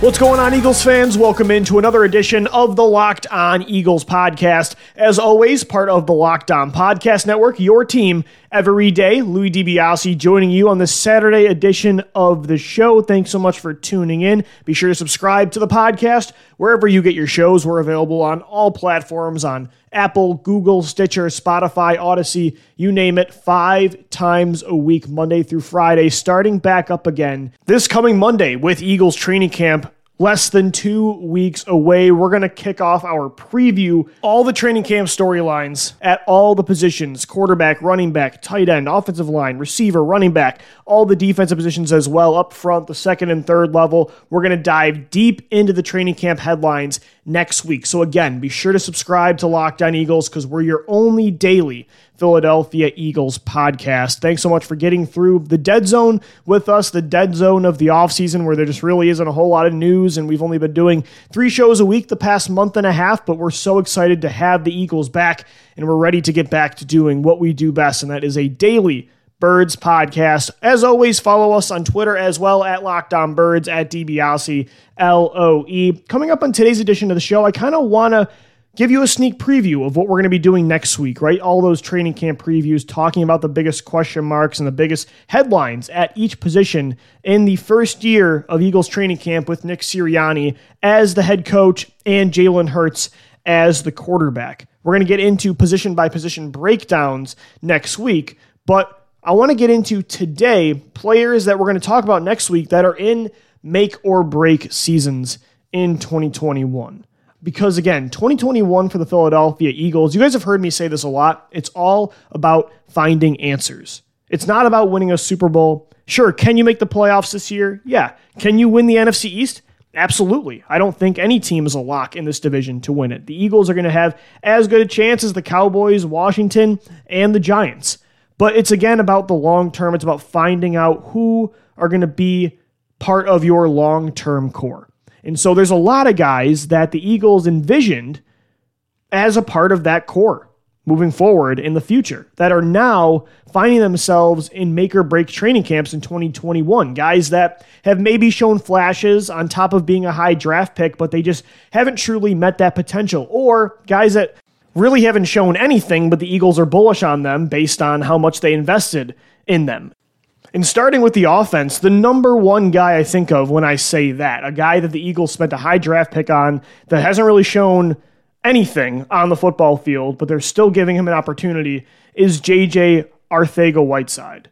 What's going on, Eagles fans? Welcome into another edition of the Locked On Eagles podcast. As always, part of the Locked On Podcast Network, your team every day. Louis DiBiase joining you on this Saturday edition of the show. Thanks so much for tuning in. Be sure to subscribe to the podcast wherever you get your shows. We're available on all platforms on Apple, Google, Stitcher, Spotify, Audacy, you name it, five times a week, Monday through Friday, starting back up again this coming Monday with Eagles training camp less than two weeks away. We're going to kick off our preview, all the training camp storylines at all the positions quarterback, running back, tight end, offensive line, receiver, running back, all the defensive positions as well, up front, the second and third level. We're going to dive deep into the training camp headlines next week. So, again, be sure to subscribe to Locked On Eagles because we're your only daily Philadelphia Eagles podcast. Thanks so much for getting through the dead zone with us, the dead zone of the offseason where there just really isn't a whole lot of news. And we've only been doing three shows a week the past month and a half, but we're so excited to have the Eagles back and we're ready to get back to doing what we do best, and that is a daily Birds podcast. As always, follow us on Twitter as well at Locked On Birds at DiBiase L O E. Coming up on today's edition of the show, I kind of want to give you a sneak preview of what we're going to be doing next week, right? All those training camp previews, talking about the biggest question marks and the biggest headlines at each position in the first year of Eagles training camp with Nick Sirianni as the head coach and Jalen Hurts as the quarterback. We're going to get into position by position breakdowns next week, but I want to get into today players that we're going to talk about next week that are in make or break seasons in 2021 because again, 2021 for the Philadelphia Eagles, you guys have heard me say this a lot. It's all about finding answers. It's not about winning a Super Bowl. Sure, can you make the playoffs this year? Yeah. Can you win the NFC East? Absolutely. I don't think any team is a lock in this division to win it. The Eagles are going to have as good a chance as the Cowboys, Washington, and the Giants. But it's again about the long term. It's about finding out who are going to be part of your long term core. And so there's a lot of guys that the Eagles envisioned as a part of that core moving forward in the future that are now finding themselves in make or break training camps in 2021. Guys that have maybe shown flashes on top of being a high draft pick, but they just haven't truly met that potential. Or guys that really haven't shown anything, but the Eagles are bullish on them based on how much they invested in them. And starting with the offense, the number one guy I think of when I say that, a guy that the Eagles spent a high draft pick on that hasn't really shown anything on the football field, but they're still giving him an opportunity, is JJ Arcega Whiteside.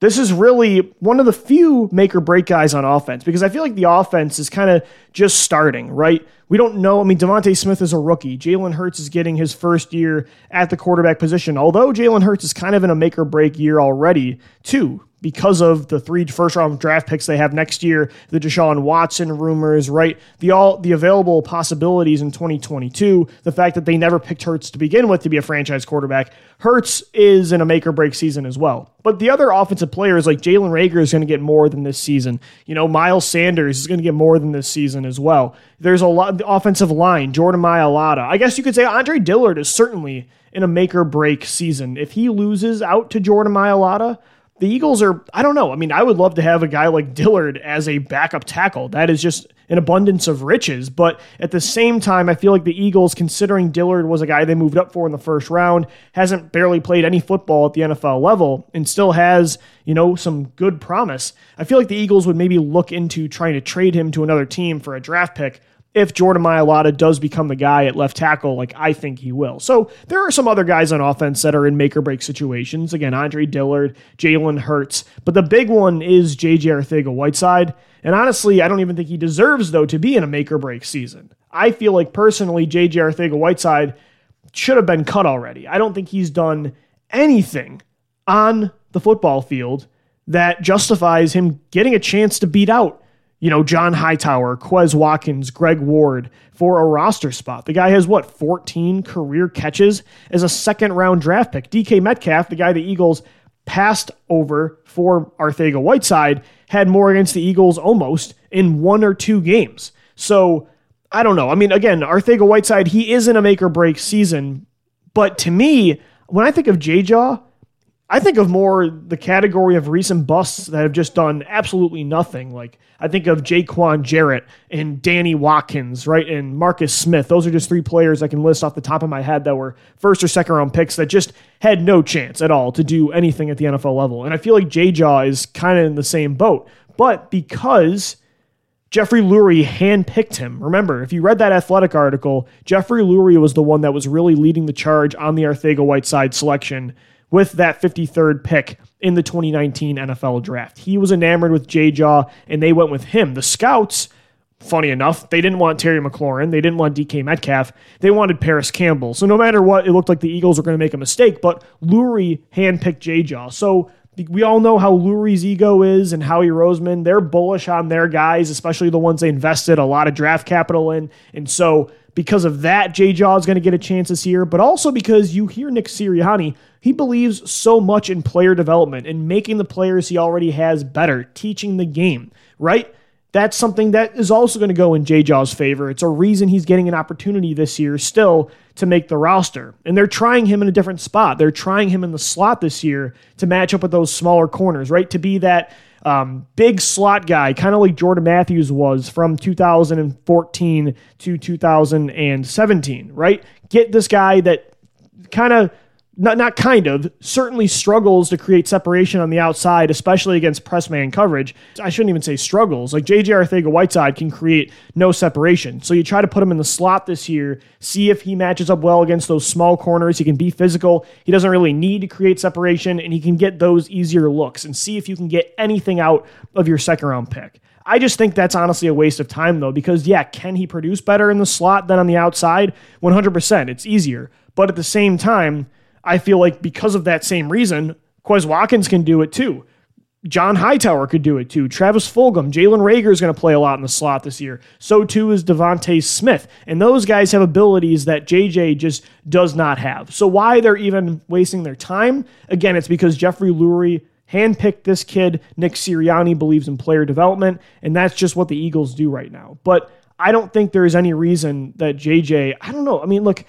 This is really one of the few make or break guys on offense because I feel like the offense is kind of just starting, right? We don't know. I mean, DeVonta Smith is a rookie. Jalen Hurts is getting his first year at the quarterback position, although Jalen Hurts is kind of in a make or break year already, too because of the three first round draft picks they have next year, the Deshaun Watson rumors, right? The all the available possibilities in 2022, the fact that they never picked Hurts to begin with to be a franchise quarterback. Hurts is in a make or break season as well. But the other offensive players like Jalen Reagor is going to get more than this season. You know, Miles Sanders is going to get more than this season as well. There's a lot the offensive line, Jordan Mailata. I guess you could say Andre Dillard is certainly in a make or break season. If he loses out to Jordan Mailata, the Eagles are, I don't know. I mean, I would love to have a guy like Dillard as a backup tackle. That is just an abundance of riches. But at the same time, I feel like the Eagles, considering Dillard was a guy they moved up for in the first round, hasn't barely played any football at the NFL level and still has, you know, some good promise. I feel like the Eagles would maybe look into trying to trade him to another team for a draft pick if Jordan Mailata does become the guy at left tackle, like I think he will. So there are some other guys on offense that are in make or break situations. Again, Andre Dillard, Jalen Hurts. But the big one is JJ Arcega Whiteside. And honestly, I don't even think he deserves, though, to be in a make or break season. I feel like personally, JJ Arcega Whiteside should have been cut already. I don't think he's done anything on the football field that justifies him getting a chance to beat out you know, John Hightower, Quez Watkins, Greg Ward for a roster spot. The guy has what, 14 career catches as a second round draft pick. DK Metcalf, the guy the Eagles passed over for Arcega Whiteside had more against the Eagles almost in one or two games. So I don't know. I mean, again, Arcega Whiteside, he is in a make or break season. But to me, when I think of J Jaw, I think of more the category of recent busts that have just done absolutely nothing. Like I think of Jaiquawn Jarrett and Danny Watkins, right, and Marcus Smith. Those are just three players I can list off the top of my head that were first or second round picks that just had no chance at all to do anything at the NFL level. And I feel like J Jaw is kind of in the same boat. But because Jeffrey Lurie handpicked him. Remember, if you read that athletic article, Jeffrey Lurie was the one that was really leading the charge on the Arcega Whiteside selection with that 53rd pick in the 2019 NFL draft. He was enamored with J Jaw, and they went with him. The scouts, funny enough, they didn't want Terry McLaurin. They didn't want DK Metcalf. They wanted Parris Campbell. So no matter what, it looked like the Eagles were going to make a mistake, but Lurie handpicked J Jaw. So we all know how Lurie's ego is and Howie Roseman. They're bullish on their guys, especially the ones they invested a lot of draft capital in. And so because of that, Jay Jaw is going to get a chance this year, but also because you hear Nick Sirianni, he believes so much in player development and making the players he already has better, teaching the game, right? That's something that is also going to go in Jay Jaw's favor. It's a reason he's getting an opportunity this year still to make the roster. And they're trying him in a different spot. They're trying him in the slot this year to match up with those smaller corners, right? To be that um, big slot guy, kind of like Jordan Matthews was from 2014 to 2017, right? Get this guy that kind of not not kind of certainly struggles to create separation on the outside, especially against press man coverage. I shouldn't even say struggles. Like JJ Arcega Whiteside can create no separation. So you try to put him in the slot this year, see if he matches up well against those small corners. He can be physical. He doesn't really need to create separation, and he can get those easier looks and see if you can get anything out of your second round pick. I just think that's honestly a waste of time, though, because yeah, can he produce better in the slot than on the outside? 100%. It's easier. But at the same time, I feel like because of that same reason, Quez Watkins can do it too. John Hightower could do it too. Travis Fulgham, Jalen Reagor is going to play a lot in the slot this year. So too is DeVonta Smith. And those guys have abilities that JJ just does not have. So why they're even wasting their time? Again, it's because Jeffrey Lurie handpicked this kid. Nick Sirianni believes in player development, and that's just what the Eagles do right now. But I don't think there is any reason that JJ, I don't know. I mean, look,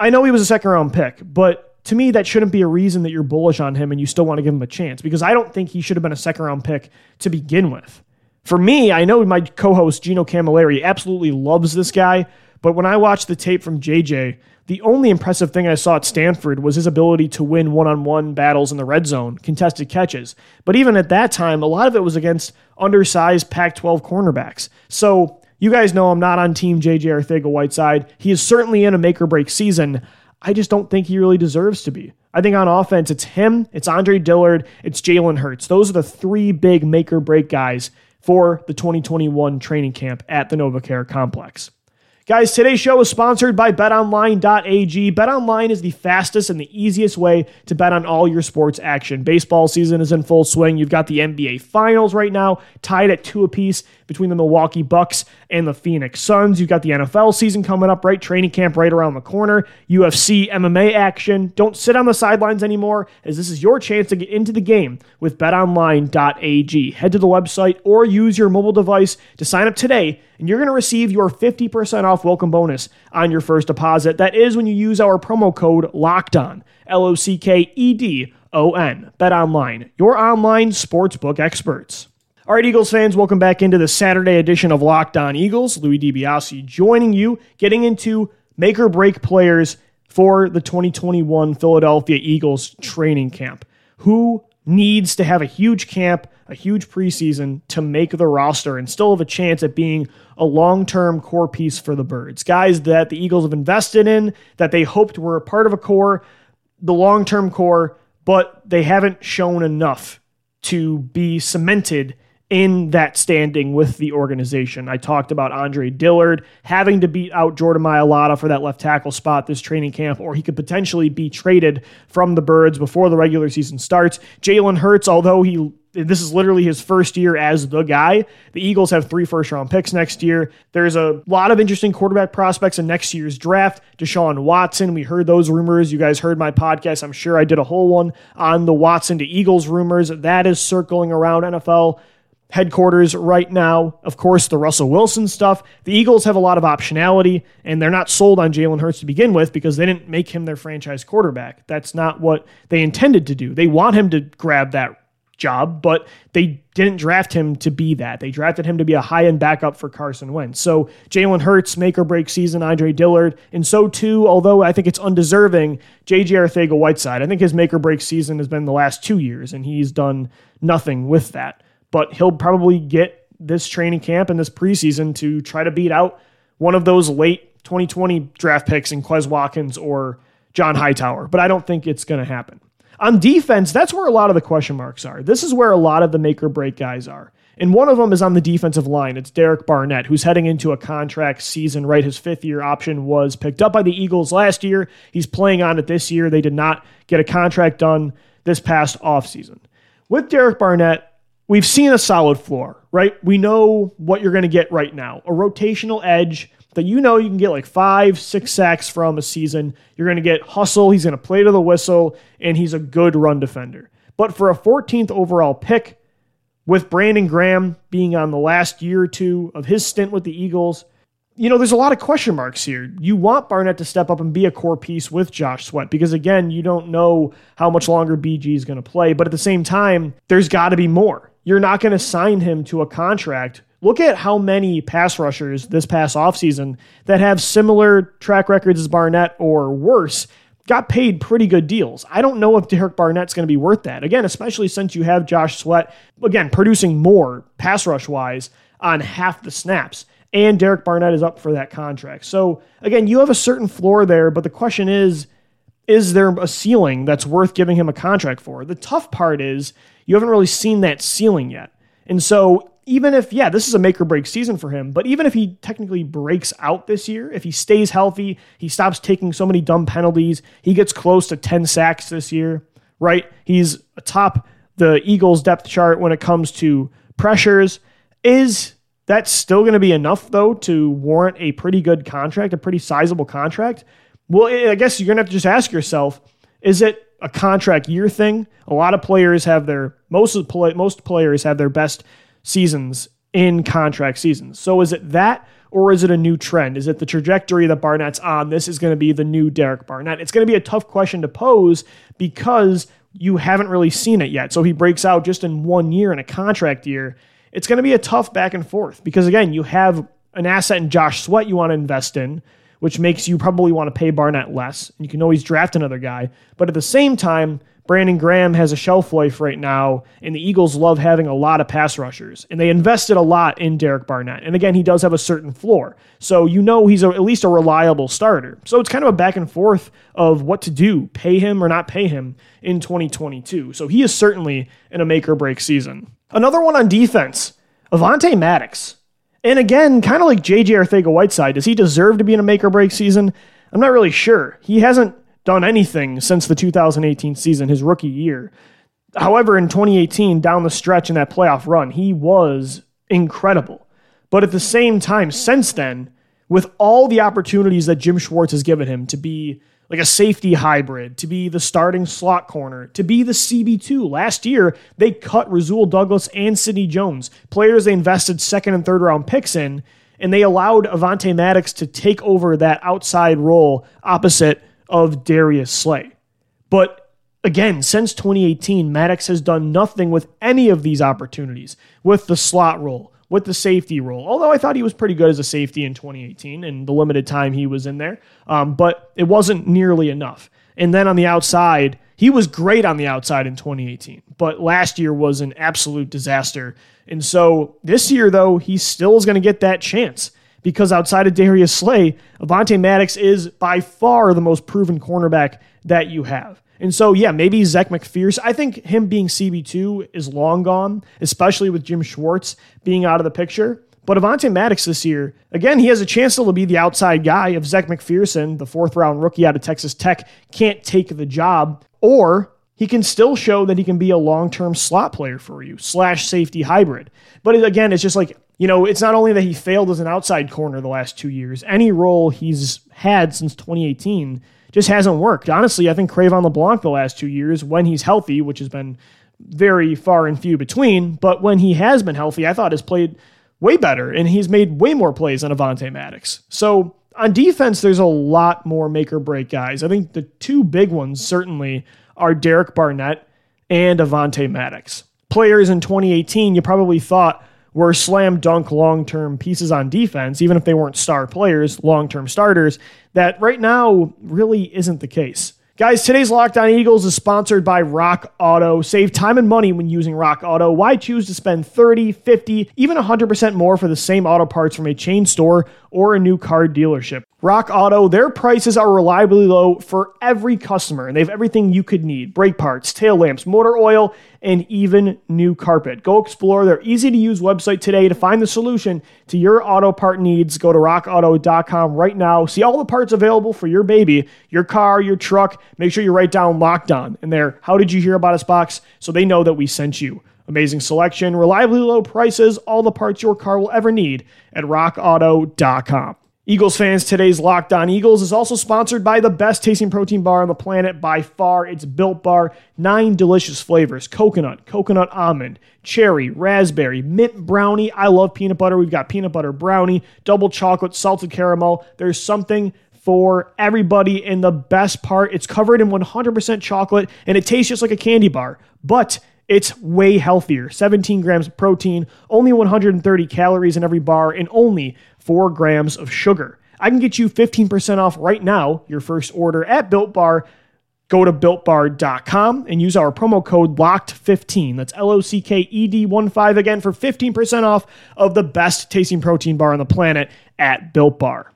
I know he was a second round pick, but to me, that shouldn't be a reason that you're bullish on him and you still want to give him a chance because I don't think he should have been a second round pick to begin with. For me, I know my co host, Gino Camilleri, absolutely loves this guy, but when I watched the tape from JJ, the only impressive thing I saw at Stanford was his ability to win one on one battles in the red zone, contested catches. But even at that time, a lot of it was against undersized Pac 12 cornerbacks. So you guys know I'm not on Team JJ Arcega Whiteside. He is certainly in a make or break season. I just don't think he really deserves to be. I think on offense, it's him, it's Andre Dillard, it's Jalen Hurts. Those are the three big make or break guys for the 2021 training camp at the NovaCare complex. Guys, today's show is sponsored by betonline.ag. BetOnline is the fastest and the easiest way to bet on all your sports action. Baseball season is in full swing. You've got the NBA Finals right now, tied at two apiece between the Milwaukee Bucks and the Phoenix Suns. You've got the NFL season coming up, right? Training camp right around the corner. UFC, MMA action. Don't sit on the sidelines anymore, as this is your chance to get into the game with betonline.ag. Head to the website or use your mobile device to sign up today, and you're going to receive your 50% off welcome bonus on your first deposit. That is when you use our promo code LOCKED ON, L O C K E D O N. Bet online, your online sportsbook experts. All right, Eagles fans, welcome back into the Saturday edition of Locked On Eagles. Louis DiBiase joining you, getting into make or break players for the 2021 Philadelphia Eagles training camp. Who needs to have a huge camp, a huge preseason to make the roster and still have a chance at being a long term core piece for the Birds? Guys that the Eagles have invested in, that they hoped were a part of a core, the long term core, but they haven't shown enough to be cemented in that standing with the organization. I talked about Andre Dillard having to beat out Jordan Mailata for that left tackle spot this training camp, or he could potentially be traded from the Birds before the regular season starts. Jalen Hurts, although he this is literally his first year as the guy. The Eagles have three first round picks next year. There's a lot of interesting quarterback prospects in next year's draft. Deshaun Watson, we heard those rumors. You guys heard my podcast. I'm sure I did a whole one on the Watson to Eagles rumors. That is circling around NFL headquarters right now. Of course, the Russell Wilson stuff. The Eagles have a lot of optionality, and they're not sold on Jalen Hurts to begin with because they didn't make him their franchise quarterback. That's not what they intended to do. They want him to grab that job, but they didn't draft him to be that. They drafted him to be a high end backup for Carson Wentz. So Jalen Hurts, make or break season, Andre Dillard, and so too, although I think it's undeserving, JJ Arcega Whiteside. I think his make or break season has been the last two years, and he's done nothing with that but he'll probably get this training camp and this preseason to try to beat out one of those late 2020 draft picks in Quez Watkins or John Hightower. But I don't think it's going to happen. On defense, that's where a lot of the question marks are. This is where a lot of the make or break guys are. And one of them is on the defensive line. It's Derek Barnett, who's heading into a contract season, right? His fifth year option was picked up by the Eagles last year. He's playing on it this year. They did not get a contract done this past offseason. With Derek Barnett, we've seen a solid floor, right? We know what you're going to get right now a rotational edge that you know you can get like five, six sacks from a season. You're going to get hustle. He's going to play to the whistle, and he's a good run defender. But for a 14th overall pick, with Brandon Graham being on the last year or two of his stint with the Eagles, you know, there's a lot of question marks here. You want Barnett to step up and be a core piece with Josh Sweat because, again, you don't know how much longer BG is going to play. But at the same time, there's got to be more you're not going to sign him to a contract. Look at how many pass rushers this past offseason that have similar track records as Barnett or worse got paid pretty good deals. I don't know if Derek Barnett's going to be worth that. Again, especially since you have Josh Sweat, again, producing more pass rush wise on half the snaps. And Derek Barnett is up for that contract. So, again, you have a certain floor there, but the question is, is there a ceiling that's worth giving him a contract for? The tough part is you haven't really seen that ceiling yet. And so, even if, yeah, this is a make or break season for him, but even if he technically breaks out this year, if he stays healthy, he stops taking so many dumb penalties, he gets close to 10 sacks this year, right? He's atop the Eagles depth chart when it comes to pressures. Is that still going to be enough, though, to warrant a pretty good contract, a pretty sizable contract? Well, I guess you're going to have to just ask yourself is it a contract year thing? A lot of players have their, most, of play, most players have their best seasons in contract seasons. So is it that or is it a new trend? Is it the trajectory that Barnett's on? This is going to be the new Derek Barnett. It's going to be a tough question to pose because you haven't really seen it yet. So he breaks out just in one year in a contract year. It's going to be a tough back and forth because, again, you have an asset in Josh Sweat you want to invest in which makes you probably want to pay Barnett less. And you can always draft another guy. But at the same time, Brandon Graham has a shelf life right now, and the Eagles love having a lot of pass rushers. And they invested a lot in Derek Barnett. And again, he does have a certain floor. So you know he's a, at least a reliable starter. So it's kind of a back and forth of what to do pay him or not pay him in 2022. So he is certainly in a make or break season. Another one on defense Avonte Maddox. And again, kind of like JJ Arcega Whiteside, does he deserve to be in a make or break season? I'm not really sure. He hasn't done anything since the 2018 season, his rookie year. However, in 2018, down the stretch in that playoff run, he was incredible. But at the same time, since then, with all the opportunities that Jim Schwartz has given him to be like a safety hybrid, to be the starting slot corner, to be the CB2. Last year, they cut Rasul Douglas and Sidney Jones, players they invested second and third round picks in, and they allowed Avonte Maddox to take over that outside role opposite of Darius Slay. But again, since 2018, Maddox has done nothing with any of these opportunities with the slot role, with the safety role. Although I thought he was pretty good as a safety in 2018 and the limited time he was in there, um, but it wasn't nearly enough. And then on the outside, he was great on the outside in 2018, but last year was an absolute disaster. And so this year, though, he still is going to get that chance because outside of Darius Slay, Avonte Maddox is by far the most proven cornerback that you have. And so, yeah, maybe Zech McPhearson. I think him being CB2 is long gone, especially with Jim Schwartz being out of the picture. But Avonte Maddox this year, again, he has a chance to be the outside guy if Zech McPhearson, the fourth round rookie out of Texas Tech, can't take the job. Or he can still show that he can be a long term slot player for you, slash safety hybrid. But again, it's just like, you know, it's not only that he failed as an outside corner the last two years, any role he's had since 2018 just hasn't worked. Honestly, I think Cre'Von LeBlanc the last two years, when he's healthy, which has been very far and few between, but when he has been healthy, I thought has played way better and he's made way more plays than Avonte Maddox. So on defense, there's a lot more make or break guys. I think the two big ones certainly are Derek Barnett and Avonte Maddox. Players in 2018 you probably thought were slam dunk long term pieces on defense, even if they weren't star players, long term starters, that right now really isn't the case. Guys, today's Locked On Eagles is sponsored by Rock Auto. Save time and money when using Rock Auto. Why choose to spend 30, 50, even 100% more for the same auto parts from a chain store or a new car dealership? Rock Auto, their prices are reliably low for every customer, and they have everything you could need brake parts, tail lamps, motor oil, and even new carpet. Go explore their easy to use website today to find the solution to your auto part needs. Go to rockauto.com right now. See all the parts available for your baby, your car, your truck. Make sure you write down locked on in there. How did you hear about us box so they know that we sent you? Amazing selection, reliably low prices, all the parts your car will ever need at rockauto.com. Eagles fans, today's Locked On Eagles is also sponsored by the best tasting protein bar on the planet by far. It's Built Bar, nine delicious flavors coconut, coconut almond, cherry, raspberry, mint brownie. I love peanut butter. We've got peanut butter brownie, double chocolate, salted caramel. There's something for everybody. And the best part, it's covered in 100% chocolate and it tastes just like a candy bar, but it's way healthier. 17 grams of protein, only 130 calories in every bar, and only 4 grams of sugar. I can get you 15% off right now, your first order at Built Bar. Go to builtbar.com and use our promo code LOCKED15. That's L O C K E D 1 5 again for 15% off of the best tasting protein bar on the planet at Built Bar.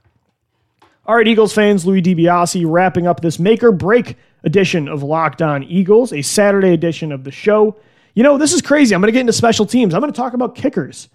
All right, Eagles fans, Louis DiBiase wrapping up this make or break edition of Locked On Eagles, a Saturday edition of the show. You know, this is crazy. I'm going to get into special teams. I'm going to talk about kickers.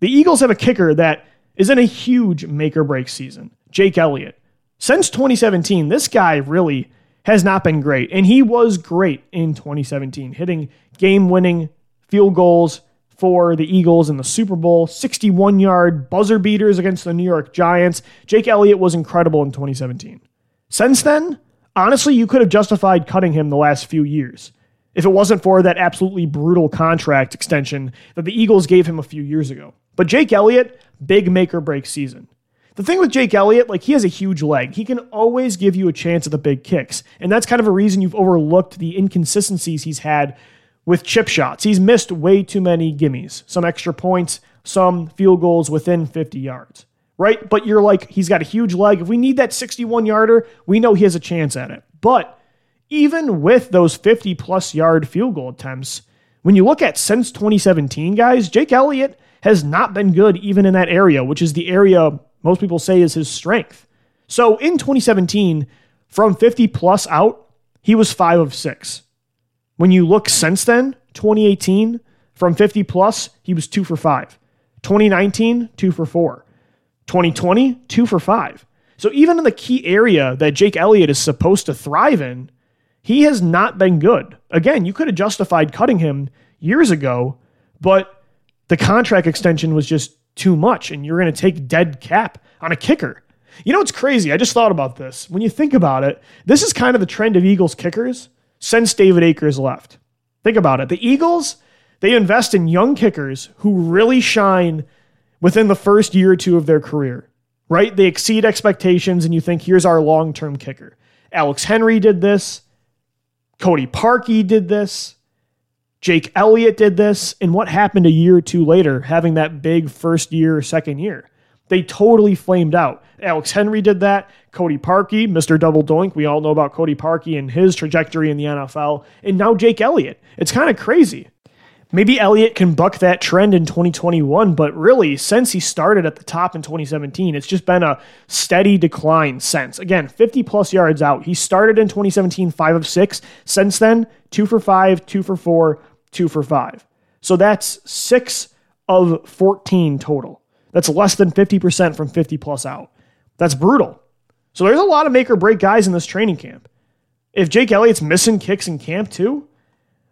The Eagles have a kicker that is in a huge make or break season. Jake Elliott. Since 2017, this guy really has not been great. And he was great in 2017, hitting game winning field goals for the Eagles in the Super Bowl, 61 yard buzzer beaters against the New York Giants. Jake Elliott was incredible in 2017. Since then, honestly, you could have justified cutting him the last few years if it wasn't for that absolutely brutal contract extension that the Eagles gave him a few years ago. But Jake Elliott, big make or break season. The thing with Jake Elliott, like he has a huge leg. He can always give you a chance at the big kicks. And that's kind of a reason you've overlooked the inconsistencies he's had with chip shots. He's missed way too many gimmies, some extra points, some field goals within 50 yards, right? But you're like, he's got a huge leg. If we need that 61 yarder, we know he has a chance at it. But even with those 50 plus yard field goal attempts, when you look at since 2017, guys, Jake Elliott has not been good even in that area, which is the area most people say is his strength. So in 2017, from 50 plus out, he was five of six. When you look since then, 2018, from 50 plus, he was two for five. 2019, two for four. 2020, two for five. So even in the key area that Jake Elliott is supposed to thrive in, he has not been good. Again, you could have justified cutting him years ago, but the contract extension was just too much, and you're going to take dead cap on a kicker. You know what's crazy? I just thought about this. When you think about it, this is kind of the trend of Eagles kickers since David Akers left. Think about it. The Eagles, they invest in young kickers who really shine within the first year or two of their career, right? They exceed expectations, and you think, here's our long term kicker. Alex Henery did this. Cody Parkey did this. Jake Elliott did this, and what happened a year or two later, having that big first year, second year? They totally flamed out. Alex Henery did that. Cody Parkey, Mr. Double Doink. We all know about Cody Parkey and his trajectory in the NFL. And now Jake Elliott. It's kind of crazy. Maybe Elliott can buck that trend in 2021, but really, since he started at the top in 2017, it's just been a steady decline since. Again, 50 plus yards out. He started in 2017, five of six. Since then, two for five, two for four, two for five. So that's six of 14 total. That's less than 50% from 50 plus out. That's brutal. So there's a lot of make or break guys in this training camp. If Jake Elliott's missing kicks in camp too,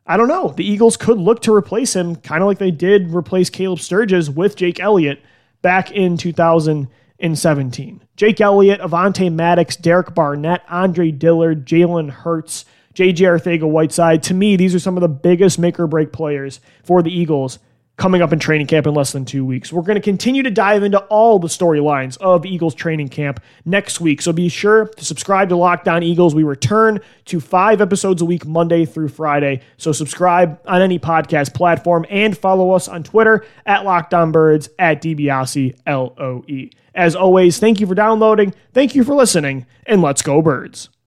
I don't know. The Eagles could look to replace him, kind of like they did replace Caleb Sturgis with Jake Elliott back in 2017. Jake Elliott, Avonte Maddox, Derek Barnett, Andre Dillard, Jalen Hurts, JJ Arcega Whiteside. To me, these are some of the biggest make or break players for the Eagles coming up in training camp in less than two weeks. We're going to continue to dive into all the storylines of Eagles training camp next week. So be sure to subscribe to Locked On Eagles. We return to five episodes a week, Monday through Friday. So subscribe on any podcast platform and follow us on Twitter at Locked On Birds at DiBiase, L O E. As always, thank you for downloading, thank you for listening, and let's go, Birds.